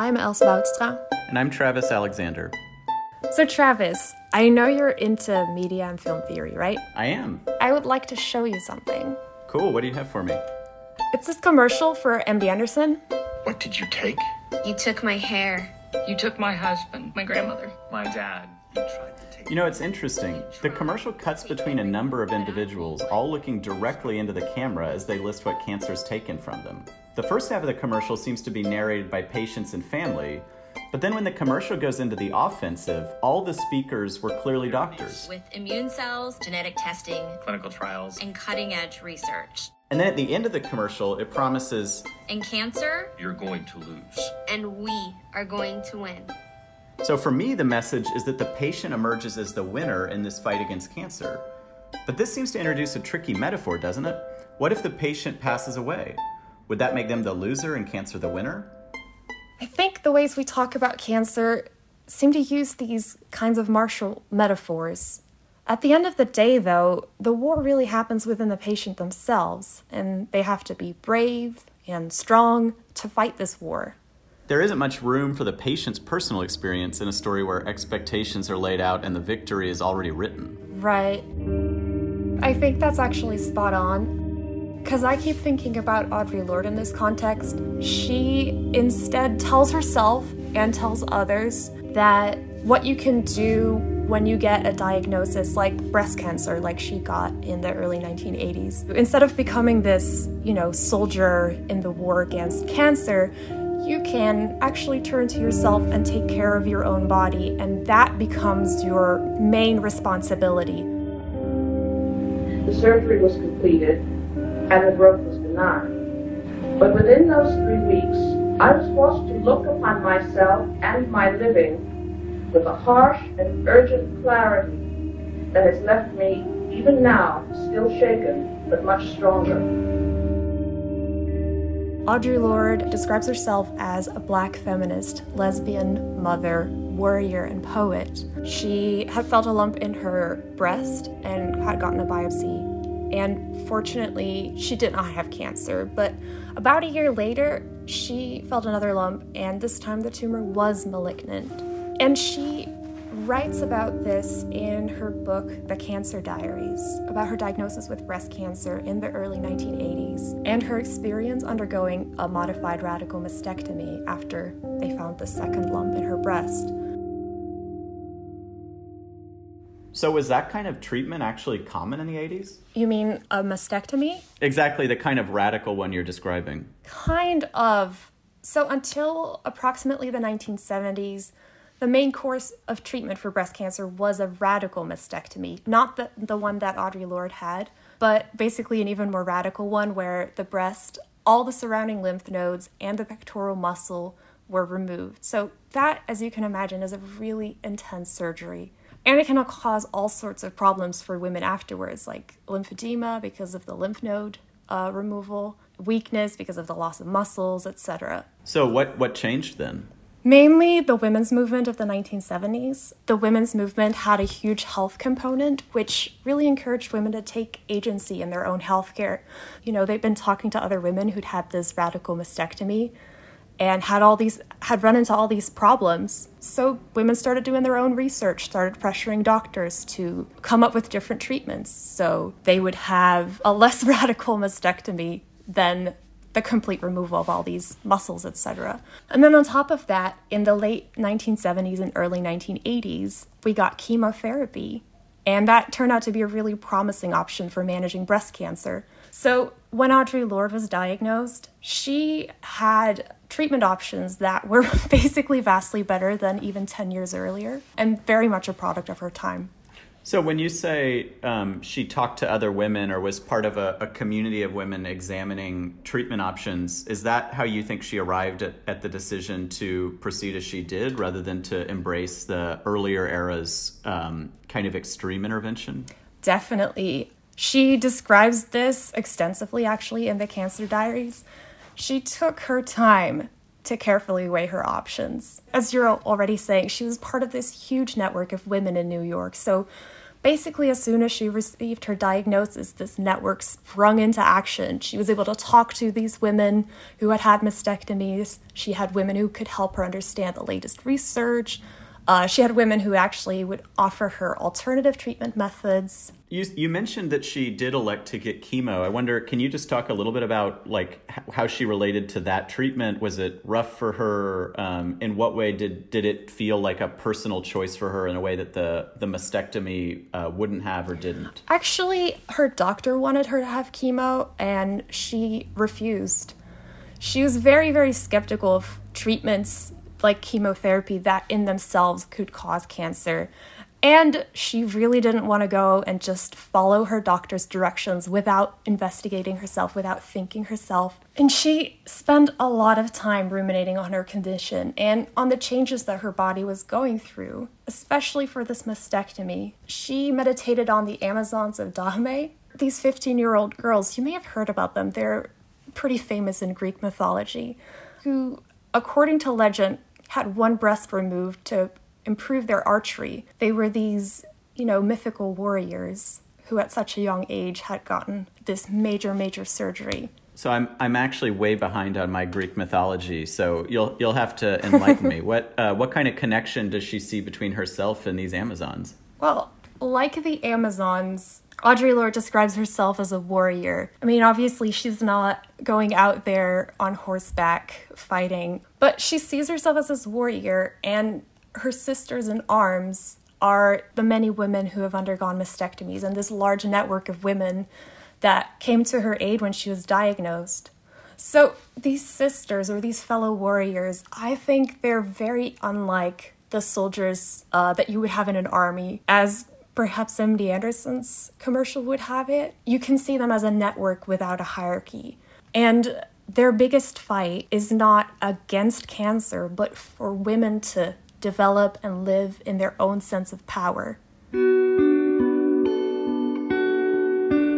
I'm Els Woudstra. And I'm Travis Alexander. So, Travis, I know you're into media and film theory, right? I am. I would like to show you something. Cool. What do you have for me? It's this commercial for MD Anderson. What did you take? You took my hair. You took my husband, my grandmother, my dad. You tried to take You know, it's interesting. The commercial cuts between a number of individuals, all looking directly into the camera as they list what cancer is taken from them. The first half of the commercial seems to be narrated by patients and family, but then when the commercial goes into the offensive, all the speakers were clearly doctors. With immune cells, genetic testing, Clinical trials. and cutting edge research. And then at the end of the commercial, it promises In cancer, You're going to lose. and we are going to win. So for me, the message is that the patient emerges as the winner in this fight against cancer. But this seems to introduce a tricky metaphor, doesn't it? What if the patient passes away? Would that make them the loser and cancer the winner? I think the ways we talk about cancer seem to use these kinds of martial metaphors. At the end of the day, though, the war really happens within the patient themselves, and they have to be brave and strong to fight this war. There isn't much room for the patient's personal experience in a story where expectations are laid out and the victory is already written. Right. I think that's actually spot on. Because I keep thinking about Audre Lorde in this context. She instead tells herself and tells others that what you can do when you get a diagnosis like breast cancer, like she got in the early 1980s, instead of becoming this, you know, soldier in the war against cancer, you can actually turn to yourself and take care of your own body, and that becomes your main responsibility. The surgery was completed and the growth was benign. But within those three weeks, I was forced to look upon myself and my living with a harsh and urgent clarity that has left me, even now, still shaken, but much stronger. Audre Lorde describes herself as a black feminist, lesbian, mother, warrior, and poet. She had felt a lump in her breast and had gotten a biopsy. And fortunately, she did not have cancer. But about a year later, she felt another lump, and this time the tumor was malignant. And she writes about this in her book, The Cancer Diaries, about her diagnosis with breast cancer in the early 1980s and her experience undergoing a modified radical mastectomy after they found the second lump in her breast. So was that kind of treatment actually common in the 80s? You mean a mastectomy? Exactly the kind of radical one you're describing. Kind of. So, until approximately the 1970s, the main course of treatment for breast cancer was a radical mastectomy, not the, the one that Audre Lorde had, but basically an even more radical one where the breast, all the surrounding lymph nodes, and the pectoral muscle were removed. So, that, as you can imagine, is a really intense surgery. And it can cause all sorts of problems for women afterwards, like lymphedema because of the lymph node uh, removal, weakness because of the loss of muscles, etc. So what what changed then? Mainly the women's movement of the 1970s. The women's movement had a huge health component, which really encouraged women to take agency in their own health care. You know, they'd been talking to other women who'd had this radical mastectomy and had all these had run into all these problems so women started doing their own research started pressuring doctors to come up with different treatments so they would have a less radical mastectomy than the complete removal of all these muscles etc and then on top of that in the late 1970s and early 1980s we got chemotherapy and that turned out to be a really promising option for managing breast cancer so when Audre Lorde was diagnosed, she had treatment options that were basically vastly better than even 10 years earlier and very much a product of her time. So when you say um, she talked to other women or was part of a, a, community of women examining treatment options, is that how you think she arrived at, at the decision to proceed as she did rather than to embrace the earlier era's um, kind of extreme intervention? Definitely. She describes this extensively, actually, in the Cancer Diaries. She took her time to carefully weigh her options. As you're already saying, she was part of this huge network of women in New York. So Basically, as soon as she received her diagnosis, this network sprung into action. She was able to talk to these women who had had mastectomies. She had women who could help her understand the latest research. Uh, she had women who actually would offer her alternative treatment methods. You, you mentioned that she did elect to get chemo. I wonder, can you just talk a little bit about like how she related to that treatment? Was it rough for her? Um, in what way did did it feel like a personal choice for her in a way that the the mastectomy uh, wouldn't have or didn't? Actually, her doctor wanted her to have chemo, and she refused. She was very very skeptical of treatments like chemotherapy that in themselves could cause cancer. And she really didn't want to go and just follow her doctor's directions without investigating herself, without thinking herself. And she spent a lot of time ruminating on her condition and on the changes that her body was going through, especially for this mastectomy. She meditated on the Amazons of Dahomey. These 15 year old girls, you may have heard about them, they're pretty famous in Greek mythology, who, according to legend, had one breast removed to improve their archery. They were these, you know, mythical warriors who at such a young age had gotten this major, major surgery. So I'm I'm actually way behind on my Greek mythology. So you'll you'll have to enlighten me. What uh, what kind of connection does she see between herself and these Amazons? Well, like the Amazons, Audre Lorde describes herself as a warrior. I mean, obviously, she's not going out there on horseback fighting, but she sees herself as this warrior, and her sisters in arms are the many women who have undergone mastectomies and this large network of women that came to her aid when she was diagnosed. So, these sisters or these fellow warriors, I think they're very unlike the soldiers uh, that you would have in an army, as perhaps MD Anderson's commercial would have it. You can see them as a network without a hierarchy. And their biggest fight is not against cancer, but for women to develop and live in their own sense of power.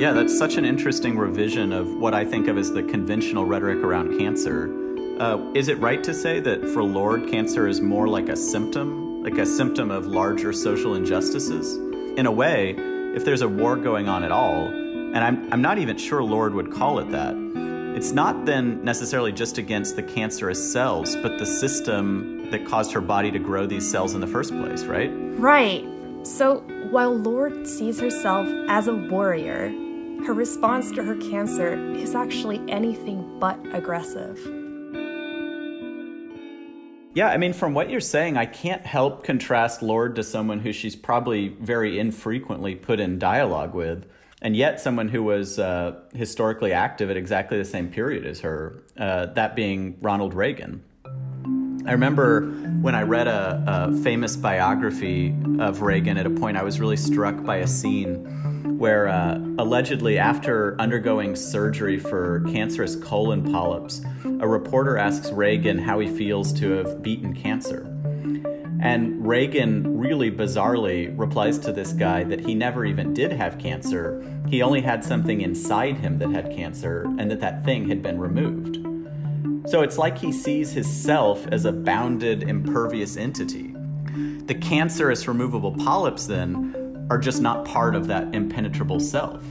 Yeah, that's such an interesting revision of what I think of as the conventional rhetoric around cancer. Uh, is it right to say that for Lorde, cancer is more like a symptom, like a symptom of larger social injustices? In a way, if there's a war going on at all, and I'm, I'm not even sure Lorde would call it that, it's not then necessarily just against the cancerous cells, but the system that caused her body to grow these cells in the first place, right? Right. So while Lorde sees herself as a warrior, her response to her cancer is actually anything but aggressive. Yeah, I mean, from what you're saying, I can't help contrast Lorde to someone who she's probably very infrequently put in dialogue with, and yet someone who was uh, historically active at exactly the same period as her, uh, that being Ronald Reagan. I remember when I read a, a famous biography of Reagan at a point, I was really struck by a scene where uh, allegedly after undergoing surgery for cancerous colon polyps, a reporter asks Reagan how he feels to have beaten cancer. And Reagan really bizarrely replies to this guy that he never even did have cancer. He only had something inside him that had cancer, and that that thing had been removed. So it's like he sees his self as a bounded, impervious entity. The cancerous removable polyps, then, are just not part of that impenetrable self.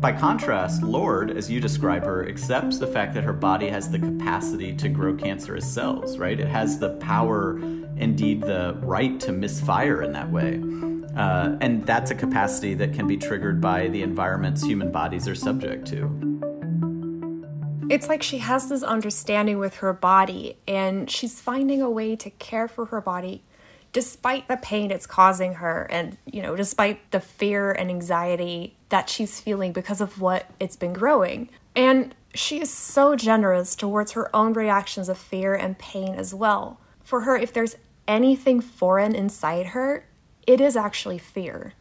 By contrast, Lorde, as you describe her, accepts the fact that her body has the capacity to grow cancerous cells, right? It has the power, indeed, the right to misfire in that way. Uh, and that's a capacity that can be triggered by the environments human bodies are subject to. It's like she has this understanding with her body, and she's finding a way to care for her body despite the pain it's causing her and you know despite the fear and anxiety that she's feeling because of what it's been growing and she is so generous towards her own reactions of fear and pain as well for her if there's anything foreign inside her it is actually fear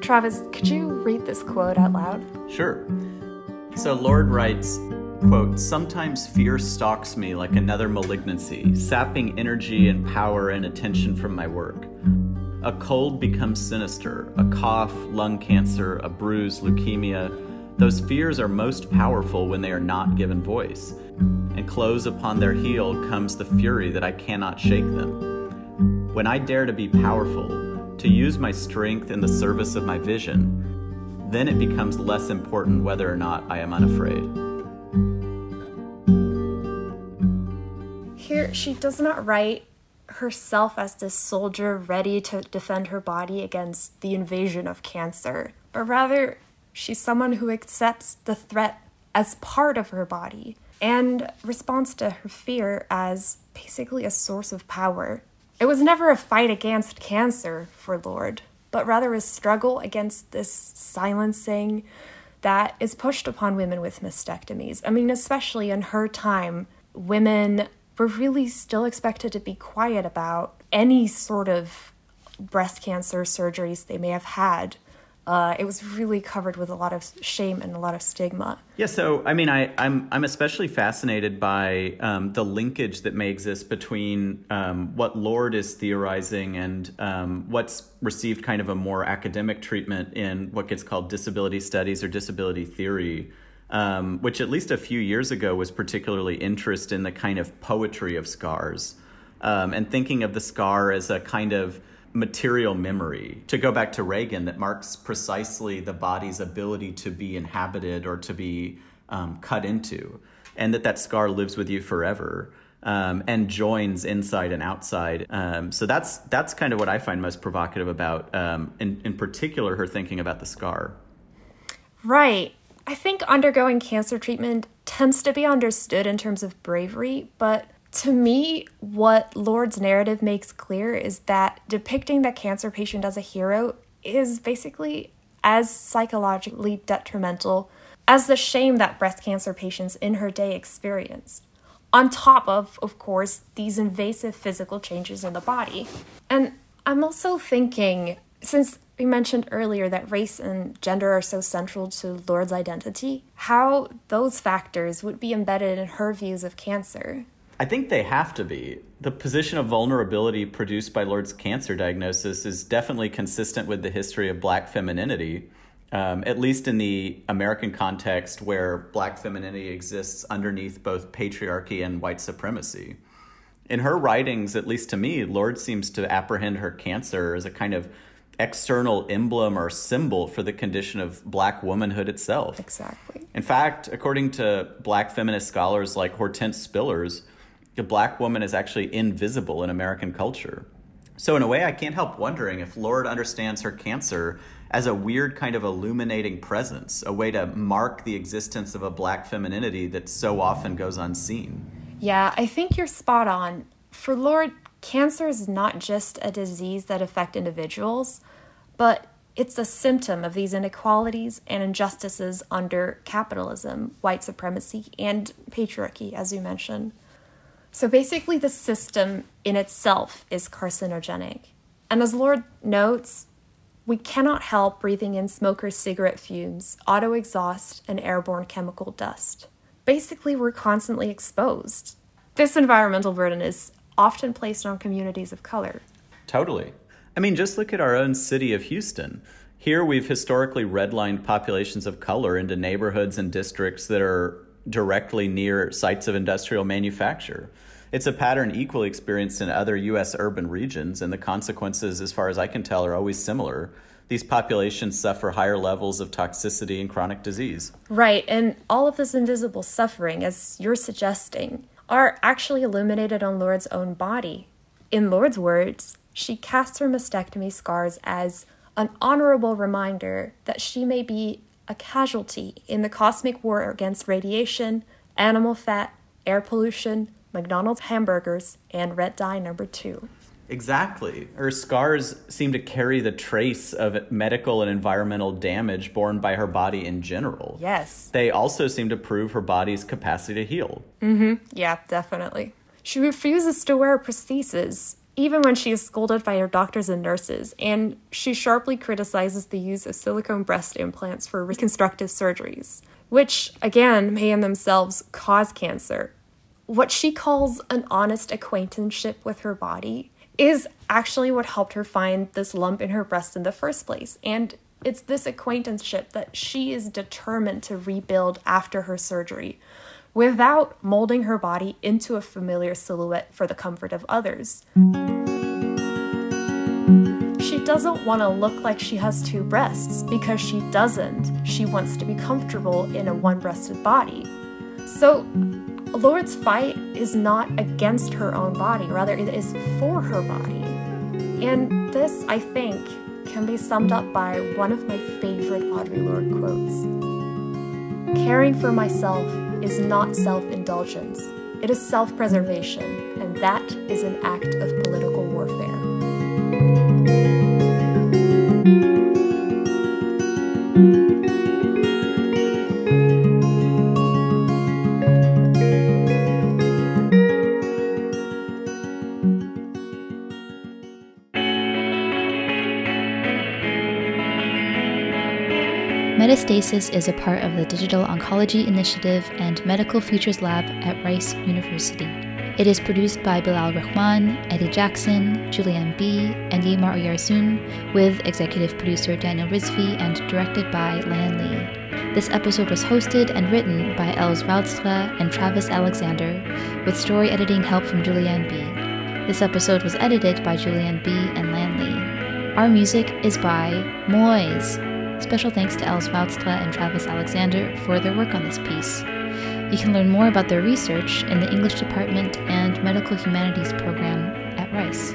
Travis, could you read this quote out loud? Sure. So Lorde writes, quote, Sometimes fear stalks me like another malignancy, sapping energy and power and attention from my work. A cold becomes sinister, a cough, lung cancer, a bruise, leukemia, Those fears are most powerful when they are not given voice, and close upon their heel comes the fury that I cannot shake them. When I dare to be powerful, to use my strength in the service of my vision, then it becomes less important whether or not I am unafraid. She does not write herself as this soldier ready to defend her body against the invasion of cancer, but rather she's someone who accepts the threat as part of her body and responds to her fear as basically a source of power. It was never a fight against cancer for Lorde, but rather a struggle against this silencing that is pushed upon women with mastectomies. I mean, especially in her time, women were really still expected to be quiet about any sort of breast cancer surgeries they may have had. Uh, it was really covered with a lot of shame and a lot of stigma. Yeah, so I mean, I, I'm I'm especially fascinated by um, the linkage that may exist between um, what Lorde is theorizing and um, what's received kind of a more academic treatment in what gets called disability studies or disability theory um, which at least a few years ago was particularly interested in the kind of poetry of scars um, and thinking of the scar as a kind of material memory. To go back to Reagan, that marks precisely the body's ability to be inhabited or to be um, cut into, and that that scar lives with you forever. Um, and joins inside and outside. Um, so that's that's kind of what I find most provocative about, um, in in particular, her thinking about the scar. Right. I think undergoing cancer treatment tends to be understood in terms of bravery, but to me, what Lorde's narrative makes clear is that depicting the cancer patient as a hero is basically as psychologically detrimental as the shame that breast cancer patients in her day experienced. On top of, of course, these invasive physical changes in the body. And I'm also thinking, since we mentioned earlier that race and gender are so central to Lorde's identity, how those factors would be embedded in her views of cancer. I think they have to be. The position of vulnerability produced by Lorde's cancer diagnosis is definitely consistent with the history of black femininity, um, at least in the American context where black femininity exists underneath both patriarchy and white supremacy. In her writings, at least to me, Lorde seems to apprehend her cancer as a kind of external emblem or symbol for the condition of black womanhood itself. Exactly. In fact, according to black feminist scholars like Hortense Spillers, the black woman is actually invisible in American culture. So, in a way, I can't help wondering if Lorde understands her cancer as a weird kind of illuminating presence, a way to mark the existence of a black femininity that so often goes unseen. Yeah, I think you're spot on. For Lorde, cancer is not just a disease that affect individuals, but it's a symptom of these inequalities and injustices under capitalism, white supremacy, and patriarchy, as you mentioned. So basically, the system in itself is carcinogenic. And as Lorde notes, we cannot help breathing in smokers' cigarette fumes, auto exhaust, and airborne chemical dust. Basically, we're constantly exposed. This environmental burden is often placed on communities of color. Totally. I mean, just look at our own city of Houston. Here, we've historically redlined populations of color into neighborhoods and districts that are directly near sites of industrial manufacture. It's a pattern equally experienced in other U.S. urban regions, and the consequences, as far as I can tell, are always similar. These populations suffer higher levels of toxicity and chronic disease. Right, and all of this invisible suffering, as you're suggesting, are actually illuminated on Lorde's own body. In Lorde's words, she casts her mastectomy scars as an honorable reminder that she may be a casualty in the cosmic war against radiation, animal fat, air pollution, McDonald's hamburgers, and red dye number two. Exactly. Her scars seem to carry the trace of medical and environmental damage borne by her body in general. Yes. They also seem to prove her body's capacity to heal. Mm-hmm. Yeah, definitely. She refuses to wear prostheses, even when she is scolded by her doctors and nurses, and she sharply criticizes the use of silicone breast implants for reconstructive surgeries, which, again, may in themselves cause cancer. What she calls an honest acquaintanceship with her body is actually what helped her find this lump in her breast in the first place. And It's this acquaintanceship that she is determined to rebuild after her surgery without molding her body into a familiar silhouette for the comfort of others. She doesn't want to look like she has two breasts because she doesn't. She wants to be comfortable in a one breasted body. So, Lorde's fight is not against her own body, rather, it is for her body. And this, I think, can be summed up by one of my favorite Audre Lorde quotes Caring for myself is not self indulgence, it is self preservation, and that is an act of political warfare. Metastasis is a part of the Digital Oncology Initiative and Medical Futures Lab at Rice University. It is produced by Bilal Rehman, Eddie Jackson, Julianne Bi., and Yesmar Oyarzun, with executive producer Danyal Rizvi and directed by Lan Li. This episode was hosted and written by Els Woudstra and Travis Alexander, with story editing help from Julianne Bi. This episode was edited by Julianne Bi. and Lan Li. Our music is by MOIZ. Special thanks to Els Woudstra and Travis Alexander for their work on this piece. You can learn more about their research in the English Department and Medical Humanities program at Rice.